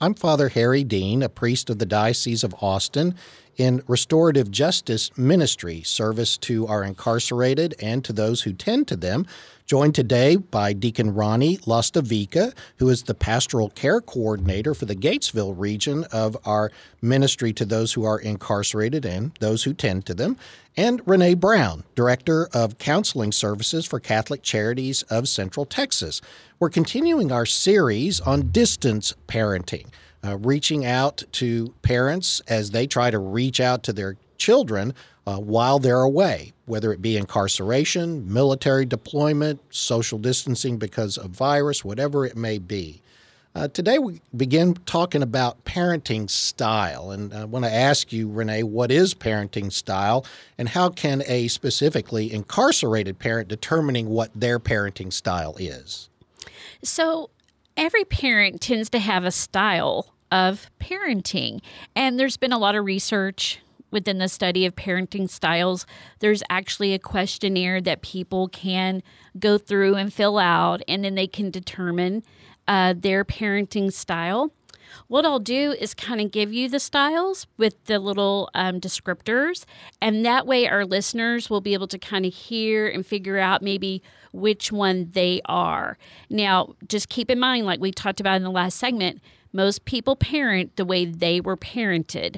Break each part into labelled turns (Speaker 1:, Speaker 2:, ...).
Speaker 1: I'm Father Harry Dean, a priest of the Diocese of Austin in restorative justice ministry, service to our incarcerated and to those who tend to them. Joined today by Deacon Ronnie Lastavica, who is the pastoral care coordinator for the Gatesville region of our ministry to those who are incarcerated and those who tend to them, and Renee Brown, director of counseling services for Catholic Charities of Central Texas. We're continuing our series on distance parenting uh, reaching out to parents as they try to reach out to their children uh, while they're away, whether it be incarceration, military deployment, social distancing because of virus, whatever it may be. Uh, today, we begin talking about parenting style. And I want to ask you, Renee, what is parenting style, and how can a specifically incarcerated parent determining what their parenting style is?
Speaker 2: So, every parent tends to have a style of parenting. And there's been a lot of research within the study of parenting styles. There's actually a questionnaire that people can go through and fill out, and then they can determine uh, their parenting style. What I'll do is kind of give you the styles with the little um, descriptors, and that way our listeners will be able to kind of hear and figure out maybe which one they are. Now, just keep in mind, like we talked about in the last segment, most people parent the way they were parented.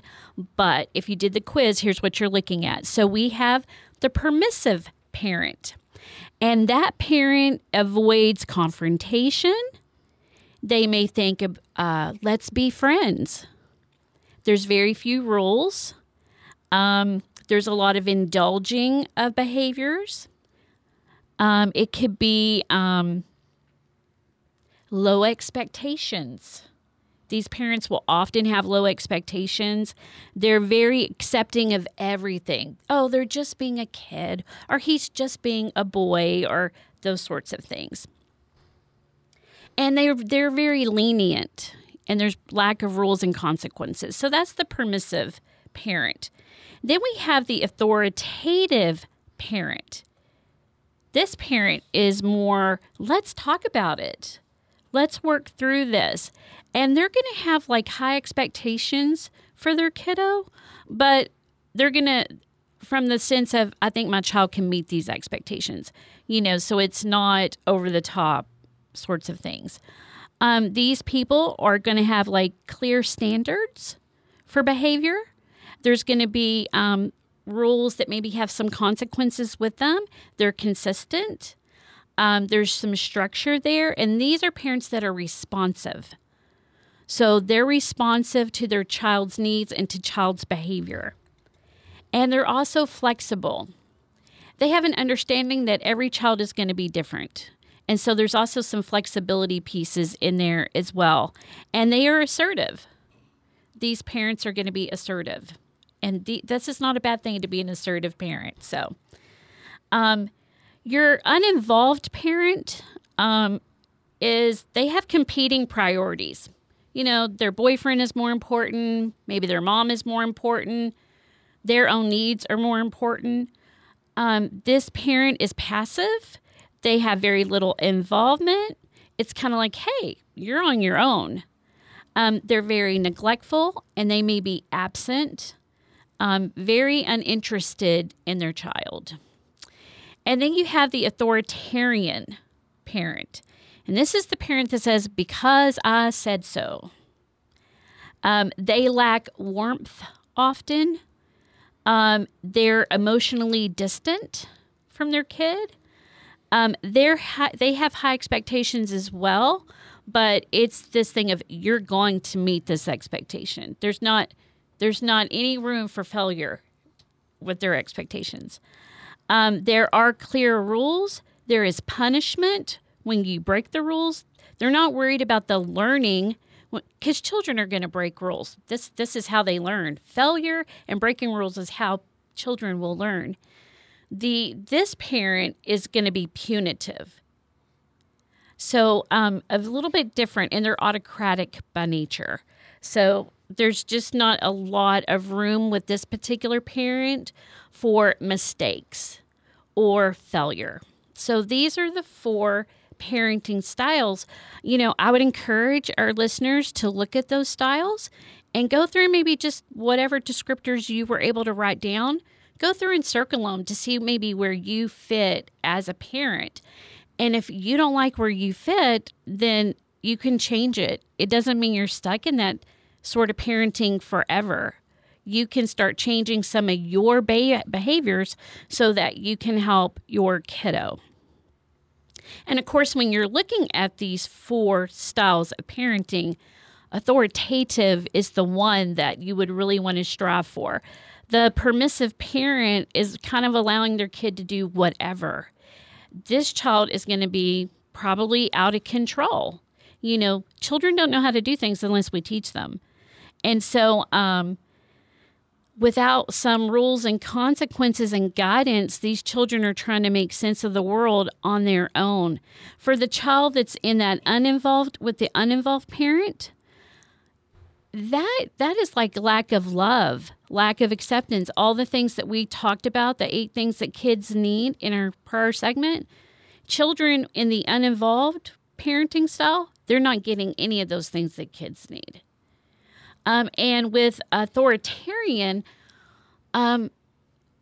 Speaker 2: But if you did the quiz, here's what you're looking at. So we have the permissive parent, and that parent avoids confrontation. They may think uh, let's be friends. There's very few rules. Um, there's a lot of indulging of behaviors. Um, it could be um, low expectations. These parents will often have low expectations. They're very accepting of everything. Oh, they're just being a kid, or he's just being a boy, or those sorts of things. And they're they're very lenient and there's lack of rules and consequences. So that's the permissive parent. Then we have the authoritative parent. This parent is more, let's talk about it. Let's work through this. And they're going to have like high expectations for their kiddo, but they're going to, from the sense of, I think my child can meet these expectations, you know, so it's not over the top sorts of things. Um, these people are going to have like clear standards for behavior. There's going to be um, rules that maybe have some consequences with them. They're consistent. Um, there's some structure there, and these are parents that are responsive. So they're responsive to their child's needs and to child's behavior. And they're also flexible. They have an understanding that every child is going to be different. And so there's also some flexibility pieces in there as well. And they are assertive. These parents are going to be assertive. And the, this is not a bad thing to be an assertive parent. So, um, your uninvolved parent um, is they have competing priorities. You know, their boyfriend is more important, maybe their mom is more important, their own needs are more important. Um, this parent is passive, they have very little involvement. It's kind of like, hey, you're on your own. Um, they're very neglectful and they may be absent, um, very uninterested in their child. And then you have the authoritarian parent. And this is the parent that says, because I said so. Um, they lack warmth often. Um, they're emotionally distant from their kid. Um, they're hi- they have high expectations as well, but it's this thing of you're going to meet this expectation. There's not there's not any room for failure with their expectations. Um, there are clear rules. There is punishment when you break the rules. They're not worried about the learning because children are going to break rules. This this is how they learn. Failure and breaking rules is how children will learn. The this parent is going to be punitive. So um, a little bit different, and they're autocratic by nature. So there's just not a lot of room with this particular parent for mistakes or failure. So these are the four parenting styles, you know, I would encourage our listeners to look at those styles and go through maybe just whatever descriptors you were able to write down. Go through and circle them to see maybe where you fit as a parent. And if you don't like where you fit, then you can change it. It doesn't mean you're stuck in that sort of parenting forever. You can start changing some of your behaviors so that you can help your kiddo. And of course, when you're looking at these four styles of parenting, authoritative is the one that you would really want to strive for. The permissive parent is kind of allowing their kid to do whatever. This child is going to be probably out of control. You know, children don't know how to do things unless we teach them. And so, um, without some rules and consequences and guidance, these children are trying to make sense of the world on their own. For the child that's in that uninvolved with the uninvolved parent, that that is like lack of love, lack of acceptance, all the things that we talked about, the eight things that kids need in our prior segment. Children in the uninvolved parenting style, they're not getting any of those things that kids need. Um, and with authoritarian, um,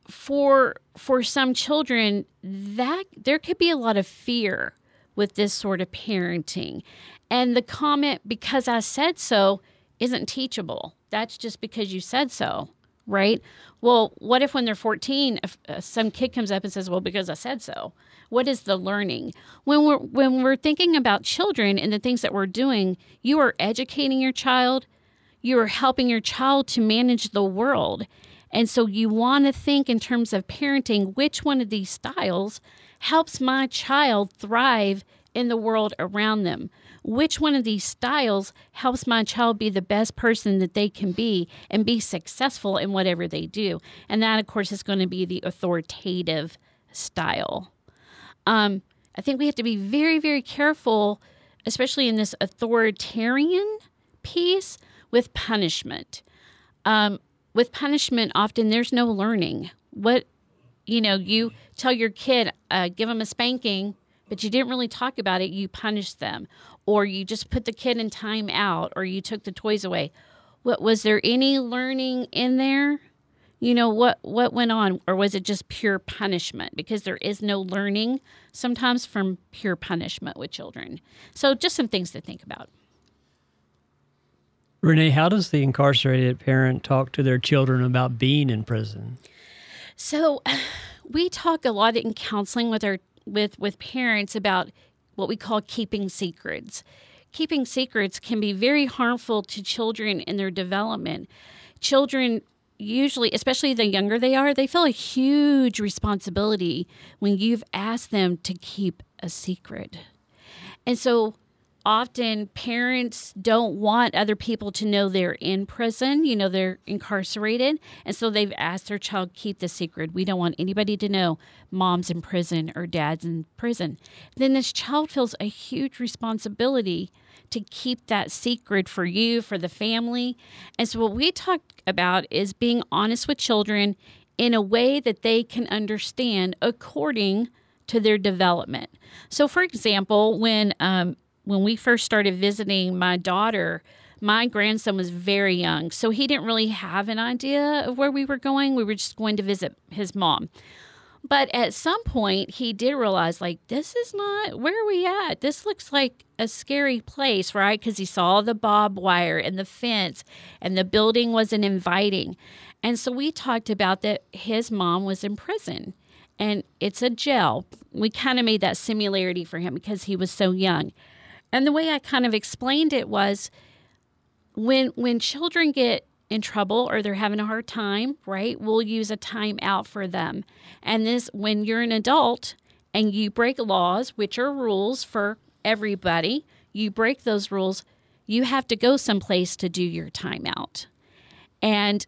Speaker 2: for for some children, that there could be a lot of fear with this sort of parenting, and the comment "because I said so" isn't teachable. That's just because you said so, right? Well, what if when they're 14, if uh, some kid comes up and says, "Well, because I said so." What is the learning? When we're when we're thinking about children and the things that we're doing, you are educating your child you are helping your child to manage the world. And so you want to think in terms of parenting which one of these styles helps my child thrive in the world around them. Which one of these styles helps my child be the best person that they can be and be successful in whatever they do? And that, of course, is going to be the authoritative style. Um, I think we have to be very, very careful, especially in this authoritarian piece, with punishment. Um, with punishment, often there's no learning. What, you know, you tell your kid, uh, give them a spanking, but you didn't really talk about it, you punish them. Or you just put the kid in time out, or you took the toys away. What was there any learning in there? You know what what went on or was it just pure punishment because there is no learning sometimes from pure punishment with children. So just some things to think about.
Speaker 3: Renee, how does the incarcerated parent talk to their children about being in prison?
Speaker 2: So, we talk a lot in counseling with our with with parents about what we call keeping secrets. Keeping secrets can be very harmful to children in their development. Children usually, especially the younger they are, they feel a huge responsibility when you've asked them to keep a secret. And so often parents don't want other people to know they're in prison, you know, they're incarcerated. And so they've asked their child keep the secret. We don't want anybody to know mom's in prison or dad's in prison. Then this child feels a huge responsibility to keep that secret for you, for the family. And so what we talk about is being honest with children in a way that they can understand according to their development. So, for example, when um, when we first started visiting my daughter, my grandson was very young, so he didn't really have an idea of where we were going. We were just going to visit his mom. But at some point, he did realize, like, this is not where are we at? This looks like a scary place, right? Because he saw the barbed wire and the fence, and the building wasn't inviting. And so we talked about that his mom was in prison and it's a jail. We kind of made that similarity for him because he was so young. And the way I kind of explained it was when when children get in trouble or they're having a hard time, right? We'll use a time out for them. And this when you're an adult and you break laws, which are rules for everybody, you break those rules, you have to go someplace to do your time out. And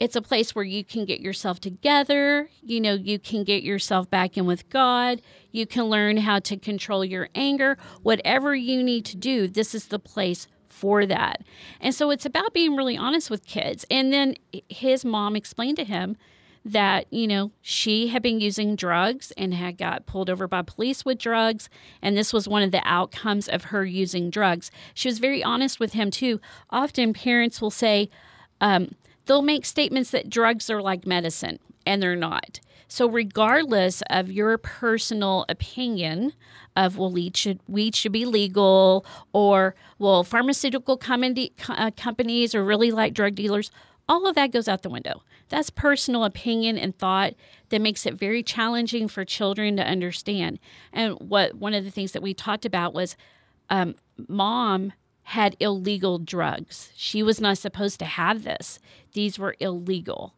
Speaker 2: it's a place where you can get yourself together. You know, you can get yourself back in with God. You can learn how to control your anger. Whatever you need to do, this is the place for that. And so it's about being really honest with kids. And then his mom explained to him that, you know, she had been using drugs and had got pulled over by police with drugs. And this was one of the outcomes of her using drugs. She was very honest with him, too. Often parents will say, um, they'll make statements that drugs are like medicine, and they're not. So, regardless of your personal opinion of well, weed should weed should be legal, or well, pharmaceutical company, uh, companies are really like drug dealers, all of that goes out the window. That's personal opinion and thought that makes it very challenging for children to understand. And what one of the things that we talked about was um, mom had illegal drugs. She was not supposed to have this. These were illegal.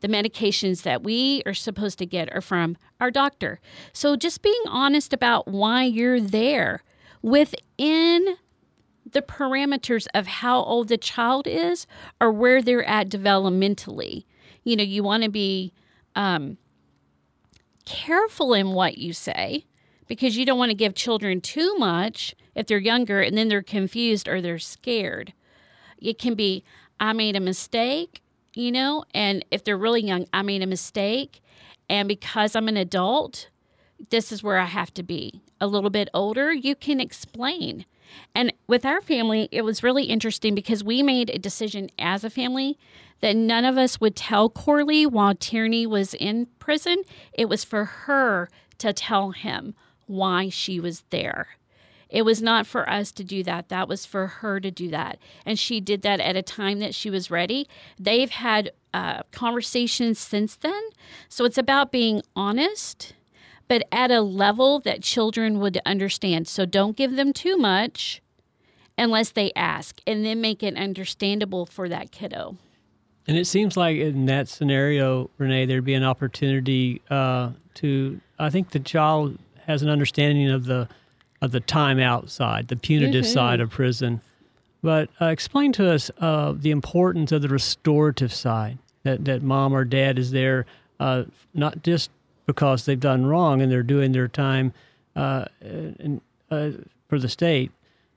Speaker 2: The medications that we are supposed to get are from our doctor. So just being honest about why you're there within the parameters of how old the child is or where they're at developmentally. You know, you want to be um, careful in what you say because you don't want to give children too much if they're younger and then they're confused or they're scared. It can be, I made a mistake, you know, and if they're really young, I made a mistake. And because I'm an adult, this is where I have to be. A little bit older, you can explain. And with our family, it was really interesting because we made a decision as a family that none of us would tell Corley while Tierney was in prison. It was for her to tell him why she was there. It was not for us to do that. That was for her to do that. And she did that at a time that she was ready. They've had uh, conversations since then. So it's about being honest, but at a level that children would understand. So don't give them too much unless they ask, and then make it understandable for that kiddo.
Speaker 3: And it seems like in that scenario, Renee, there'd be an opportunity uh, to. I think the child has an understanding of the of the time outside, the punitive mm-hmm. side of prison. But uh, explain to us uh, the importance of the restorative side. That that mom or dad is there, uh, not just because they've done wrong and they're doing their time uh, in, uh, for the state,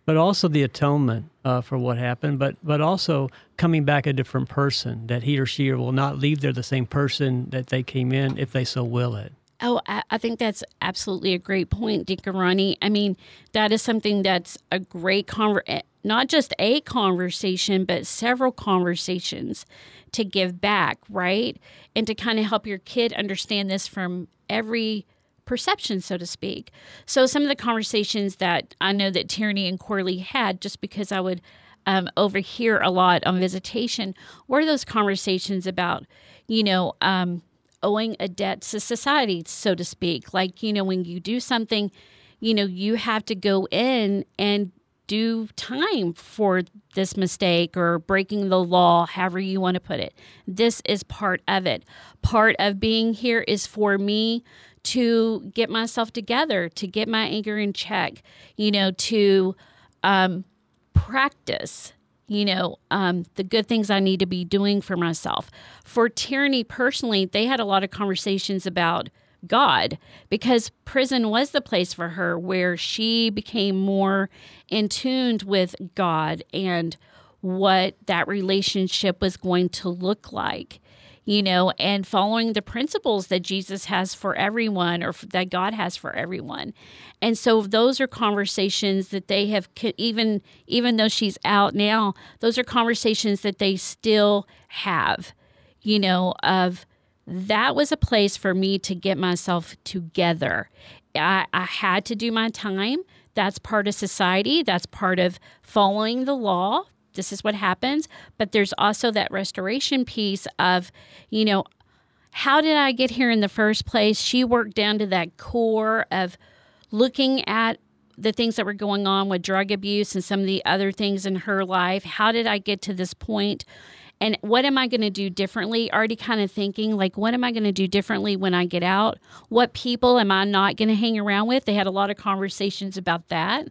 Speaker 3: but also the atonement uh, for what happened, but but also coming back a different person. That he or she will not leave there the same person that they came in if they so will it.
Speaker 2: Oh, I think that's absolutely a great point, Ronnie. I mean, that is something that's a great conver- eh, not just a conversation, but several conversations to give back, right? And to kind of help your kid understand this from every perception, so to speak. So, some of the conversations that I know that Tierney and Corley had, just because I would um, overhear a lot on visitation, were those conversations about, you know, um, owing a debt to society, so to speak. Like, you know, when you do something, you know, you have to go in and do time for this mistake or breaking the law, however you want to put it. This is part of it. Part of being here is for me to get myself together, to get my anger in check, you know, to um, practice you know, um, the good things I need to be doing for myself. For Tierney personally, they had a lot of conversations about God because prison was the place for her where she became more in tuned with God and what that relationship was going to look like you know, and following the principles that Jesus has for everyone or that God has for everyone. And so those are conversations that they have even even though she's out now, those are conversations that they still have, you know, of that was a place for me to get myself together. I, I had to do my time. That's part of society. That's part of following the law this is what happens. But there's also that restoration piece of, you know, how did I get here in the first place? She worked down to that core of looking at the things that were going on with drug abuse and some of the other things in her life. How did I get to this point? And what am I going to do differently? Already kind of thinking, like, what am I going to do differently when I get out? What people am I not going to hang around with? They had a lot of conversations about that.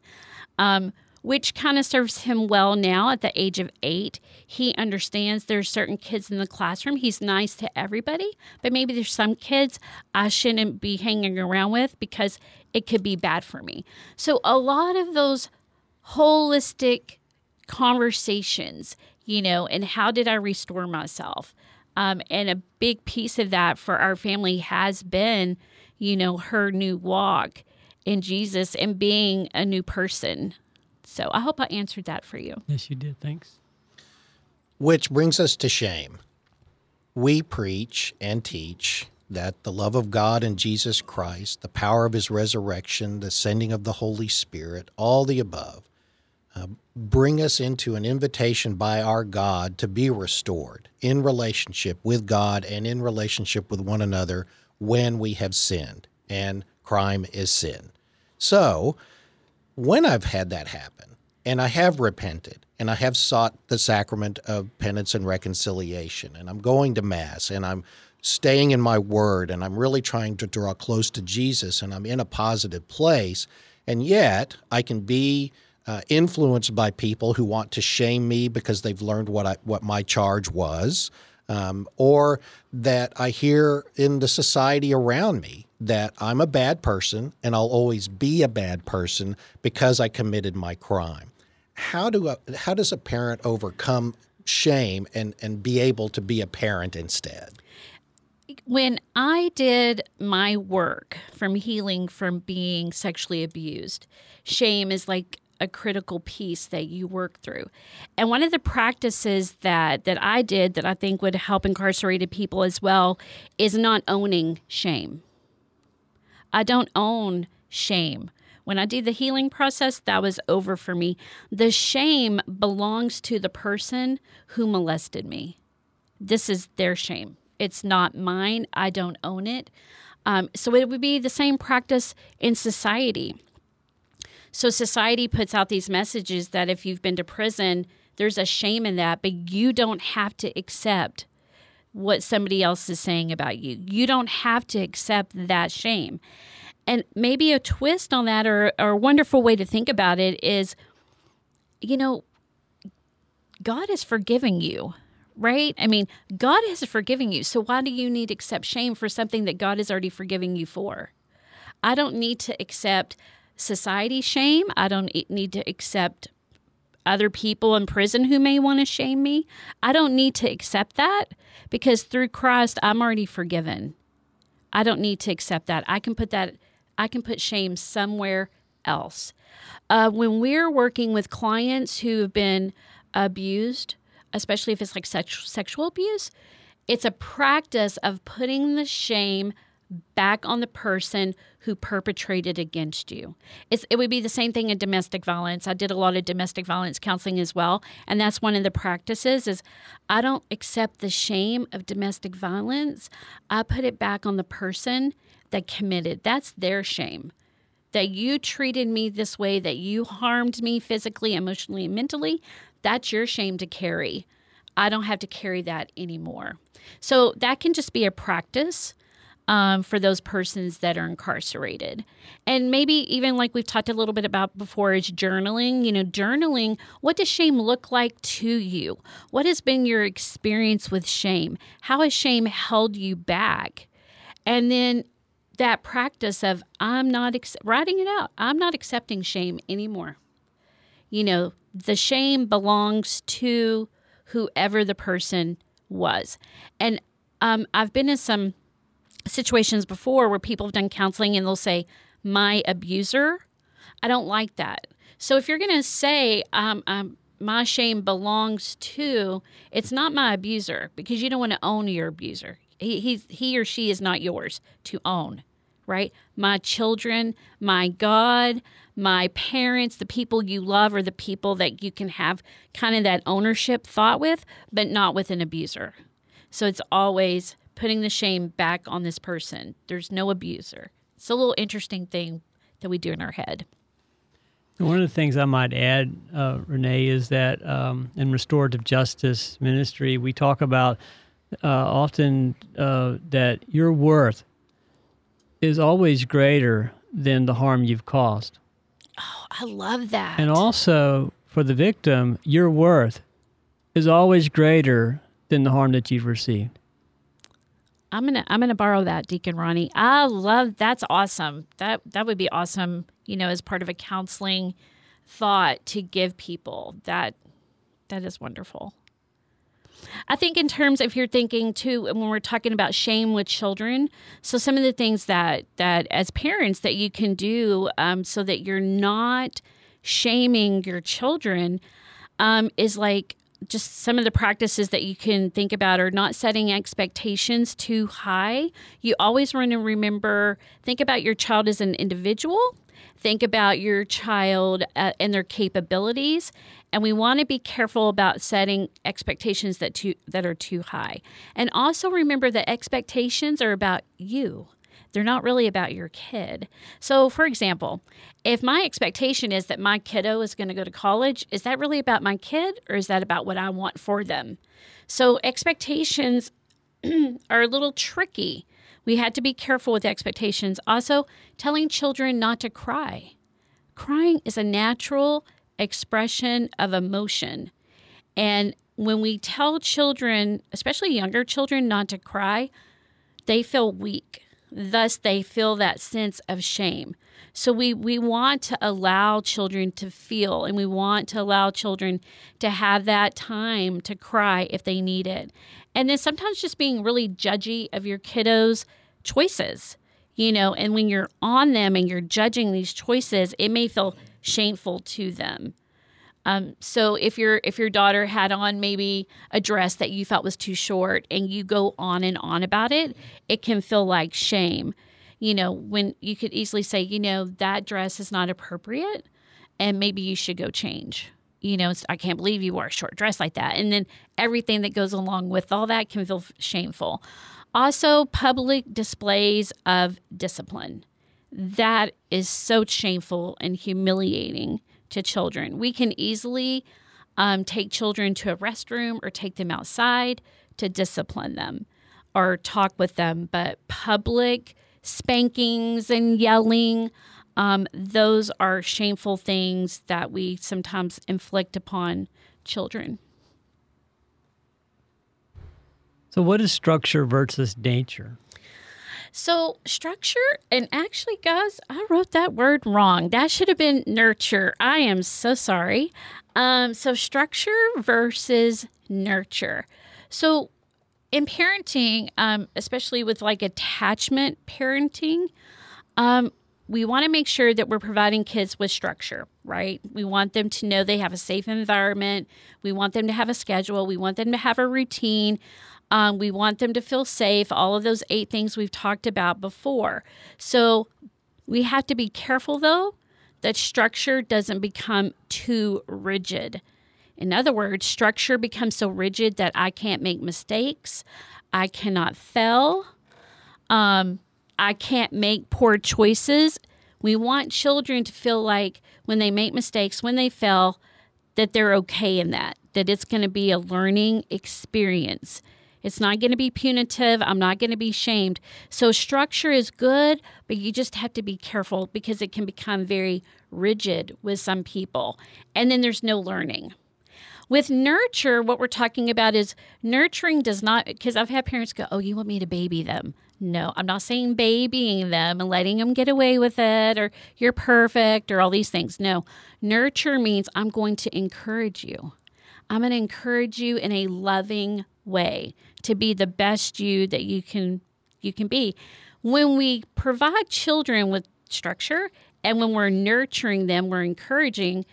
Speaker 2: Um, which kind of serves him well now at the age of eight. He understands there's certain kids in the classroom. He's nice to everybody, but maybe there's some kids I shouldn't be hanging around with because it could be bad for me. So a lot of those holistic conversations, you know, and how did I restore myself? Um, and a big piece of that for our family has been, you know, her new walk in Jesus and being a new person. So I hope I answered that for you.
Speaker 3: Yes, you did. Thanks.
Speaker 1: Which brings us to shame. We preach and teach that the love of God and Jesus Christ, the power of his resurrection, the sending of the Holy Spirit, all the above, uh, bring us into an invitation by our God to be restored in relationship with God and in relationship with one another when we have sinned, and crime is sin. So, when I've had that happen, and I have repented, and I have sought the sacrament of penance and reconciliation, and I'm going to Mass, and I'm staying in my word, and I'm really trying to draw close to Jesus, and I'm in a positive place, and yet I can be uh, influenced by people who want to shame me because they've learned what I what my charge was, um, or that I hear in the society around me that I'm a bad person and I'll always be a bad person because I committed my crime. How do a, how does a parent overcome shame and and be able to be a parent instead?
Speaker 2: When I did my work from healing from being sexually abused, shame is like a critical piece that you work through. And one of the practices that that I did that I think would help incarcerated people as well is not owning shame. I don't own shame. When I did the healing process, that was over for me. The shame belongs to the person who molested me. This is their shame. It's not mine. I don't own it. Um, so it would be the same practice in society so society puts out these messages that if you've been to prison, there's a shame in that, but you don't have to accept what somebody else is saying about you. You don't have to accept that shame. And maybe a twist on that or, or a wonderful way to think about it is, you know, God is forgiving you, right? I mean, God has forgiven you. So why do you need to accept shame for something that God is already forgiving you for? I don't need to accept society shame. I don't need to accept other people in prison who may want to shame me. I don't need to accept that because through Christ I'm already forgiven. I don't need to accept that. I can put that I can put shame somewhere else. Uh, when we're working with clients who have been abused, especially if it's like sex- sexual abuse, it's a practice of putting the shame back on the person who perpetrated against you. It's, it would be the same thing in domestic violence. I did a lot of domestic violence counseling as well, and that's one of the practices is I don't accept the shame of domestic violence. I put it back on the person that committed. That's their shame. That you treated me this way, that you harmed me physically, emotionally, and mentally, that's your shame to carry. I don't have to carry that anymore. So that can just be a practice um, for those persons that are incarcerated. And maybe even like we've talked a little bit about before is journaling. You know, journaling, what does shame look like to you? What has been your experience with shame? How has shame held you back? And then that practice of I'm not ex- writing it out. I'm not accepting shame anymore. You know, the shame belongs to whoever the person was. And um, I've been in some situations before where people have done counseling and they'll say, my abuser. I don't like that. So if you're going to say, um, um, my shame belongs to, it's not my abuser because you don't want to own your abuser. He, he's, he or she is not yours to own, right? My children, my God, my parents, the people you love are the people that you can have kind of that ownership thought with, but not with an abuser. So it's always putting the shame back on this person. There's no abuser. It's a little interesting thing that we do in our head.
Speaker 3: One of the things I might add, uh, Renee, is that um, in restorative justice ministry, we talk about uh, often uh, that your worth is always greater than the harm you've caused.
Speaker 2: Oh, I love that.
Speaker 3: And also for the victim, your worth is always greater than the harm that you've received.
Speaker 2: I'm gonna I'm gonna borrow that, Deacon Ronnie. I love that's awesome. That that would be awesome. You know, as part of a counseling thought to give people that that is wonderful. I think in terms if you're thinking too when we're talking about shame with children, so some of the things that that as parents that you can do um, so that you're not shaming your children um, is like just some of the practices that you can think about are not setting expectations too high. You always want to remember, think about your child as an individual, think about your child uh, and their capabilities, and we want to be careful about setting expectations that too that are too high. And also remember that expectations are about you. They're not really about your kid. So, for example, if my expectation is that my kiddo is going to go to college, is that really about my kid or is that about what I want for them? So, expectations are a little tricky. We had to be careful with expectations. Also, telling children not to cry. Crying is a natural expression of emotion. And when we tell children, especially younger children, not to cry, they feel weak Thus, they feel that sense of shame. So, we, we want to allow children to feel and we want to allow children to have that time to cry if they need it. And then sometimes just being really judgy of your kiddos' choices, you know, and when you're on them and you're judging these choices, it may feel shameful to them. Um, so if your if your daughter had on maybe a dress that you felt was too short and you go on and on about it, it can feel like shame. You know, when you could easily say, you know, that dress is not appropriate and maybe you should go change. You know, I can't believe you wore a short dress like that. And then everything that goes along with all that can feel shameful. Also, public displays of discipline. That is so shameful and humiliating to children. We can easily um, take children to a restroom or take them outside to discipline them or talk with them, but public spankings and yelling, um, those are shameful things that we sometimes inflict upon children.
Speaker 3: So, what is structure versus nature?
Speaker 2: So, structure, and actually, guys, I wrote that word wrong. That should have been nurture. I am so sorry. Um, so, structure versus nurture. So, in parenting, um, especially with like attachment parenting, um, we want to make sure that we're providing kids with structure, right? We want them to know they have a safe environment. We want them to have a schedule. We want them to have a routine. Um, we want them to feel safe, all of those eight things we've talked about before. So we have to be careful, though, that structure doesn't become too rigid. In other words, structure becomes so rigid that I can't make mistakes, I cannot fail, um, I can't make poor choices. We want children to feel like when they make mistakes, when they fail, that they're okay in that, that it's going to be a learning experience. It's not going to be punitive. I'm not going to be shamed. So, structure is good, but you just have to be careful because it can become very rigid with some people. And then there's no learning. With nurture, what we're talking about is nurturing does not, because I've had parents go, Oh, you want me to baby them? No, I'm not saying babying them and letting them get away with it or you're perfect or all these things. No, nurture means I'm going to encourage you. I'm going to encourage you in a loving way to be the best you that you can you can be. When we provide children with structure and when we're nurturing them, we're encouraging.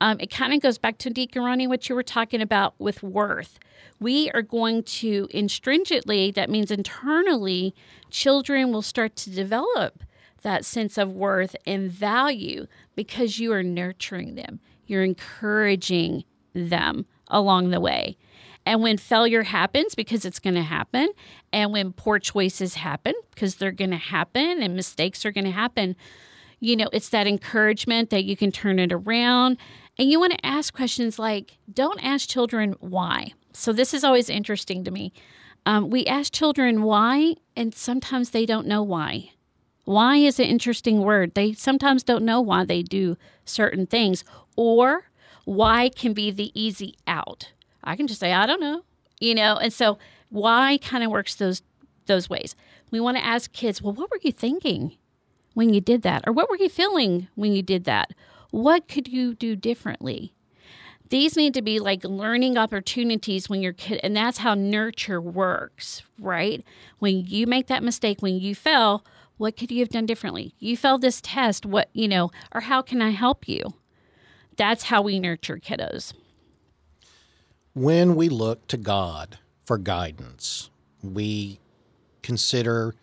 Speaker 2: Um, it kind of goes back to Deacon Ronnie, what you were talking about with worth. We are going to instringently, that means internally, children will start to develop that sense of worth and value because you are nurturing them. You're encouraging them along the way. And when failure happens, because it's going to happen, and when poor choices happen, because they're going to happen, and mistakes are going to happen, you know, it's that encouragement that you can turn it around. And you want to ask questions like, don't ask children why. So, this is always interesting to me. Um, we ask children why, and sometimes they don't know why. Why is an interesting word. They sometimes don't know why they do certain things, or why can be the easy out. I can just say, I don't know, you know? And so why kind of works those those ways. We want to ask kids, well, what were you thinking when you did that? Or what were you feeling when you did that? What could you do differently? these need to be like learning opportunities when your kid, and that's how nurture works, right? When you make that mistake, when you fail, what could you have done differently? You failed this test, what, you know, or how can I help you? That's how we nurture kiddos.
Speaker 1: When we look to God for guidance, we consider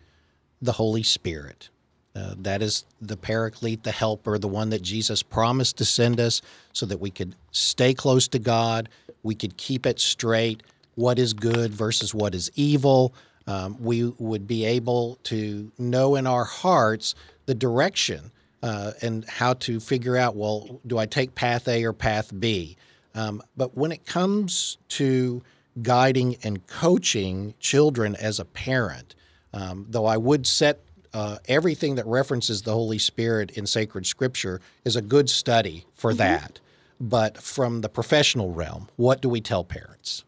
Speaker 1: the Holy Spirit. Uh, that is the paraclete, the helper, the one that Jesus promised to send us so that we could stay close to God, we could keep it straight, what is good versus what is evil. Um, we would be able to know in our hearts the direction uh, and how to figure out well, do I take path A or path B? Um, but when it comes to guiding and coaching children as a parent, um, though I would set uh, everything that references the Holy Spirit in sacred scripture is a good study for mm-hmm. that. But from the professional realm, what do we tell parents?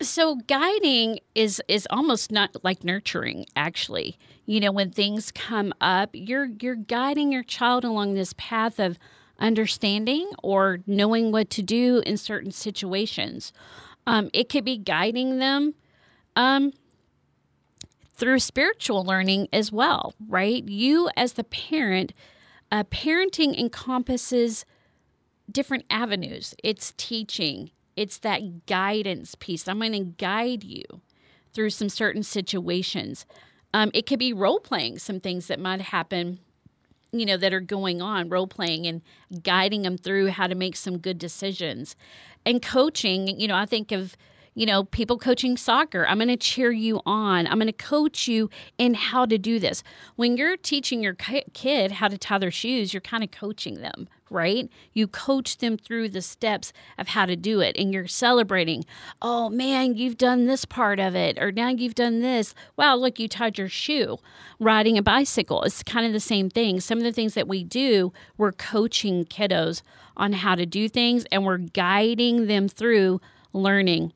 Speaker 2: So guiding is is almost not like nurturing actually. You know, when things come up, you're you're guiding your child along this path of understanding or knowing what to do in certain situations. Um, it could be guiding them um, through spiritual learning as well, right? You, as the parent, uh, parenting encompasses different avenues. It's teaching, it's that guidance piece. I'm going to guide you through some certain situations. Um, it could be role playing some things that might happen, you know, that are going on, role playing and guiding them through how to make some good decisions. And coaching, you know, I think of you know, people coaching soccer. I'm going to cheer you on. I'm going to coach you in how to do this. When you're teaching your kid how to tie their shoes, you're kind of coaching them, right? You coach them through the steps of how to do it and you're celebrating, oh man, you've done this part of it, or now you've done this. Wow, look, you tied your shoe. Riding a bicycle, it's kind of the same thing. Some of the things that we do, we're coaching kiddos on how to do things and we're guiding them through learning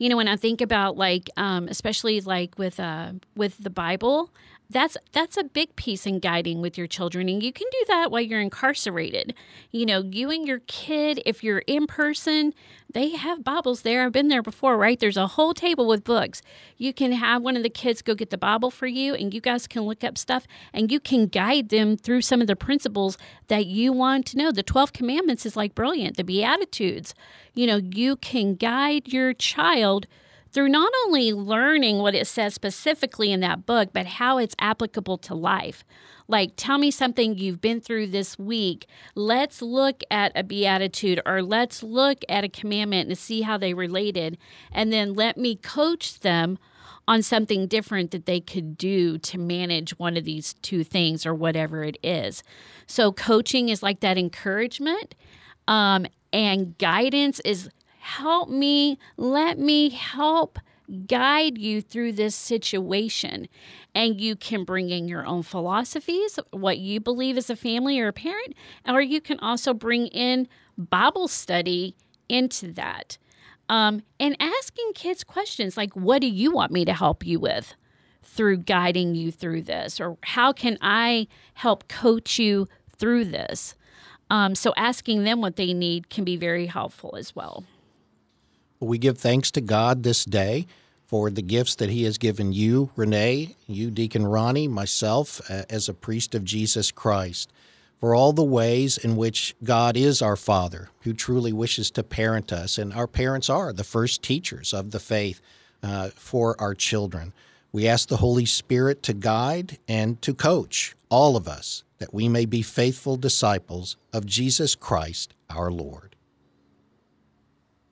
Speaker 2: you know when i think about like um, especially like with uh, with the bible that's that's a big piece in guiding with your children and you can do that while you're incarcerated. You know you and your kid if you're in person they have bibles there. I've been there before right? There's a whole table with books. You can have one of the kids go get the bible for you and you guys can look up stuff and you can guide them through some of the principles that you want to know. The 12 commandments is like brilliant. The beatitudes. You know you can guide your child through not only learning what it says specifically in that book, but how it's applicable to life. Like, tell me something you've been through this week. Let's look at a beatitude or let's look at a commandment and see how they related. And then let me coach them on something different that they could do to manage one of these two things or whatever it is. So, coaching is like that encouragement, um, and guidance is help me, let me help guide you through this situation. And you can bring in your own philosophies, what you believe as a family or a parent, or you can also bring in Bible study into that. Um, and asking kids questions like, What do you want me to help you with through guiding you through this? Or how can I help coach you through this? Um, so, asking them what they need can be very helpful as well.
Speaker 1: We give thanks to God this day for the gifts that He has given you, Renee, you, Deacon Ronnie, myself, uh, as a priest of Jesus Christ, for all the ways in which God is our Father, who truly wishes to parent us. And our parents are the first teachers of the faith uh, for our children. We ask the Holy Spirit to guide and to coach all of us that we may be faithful disciples of Jesus Christ our Lord.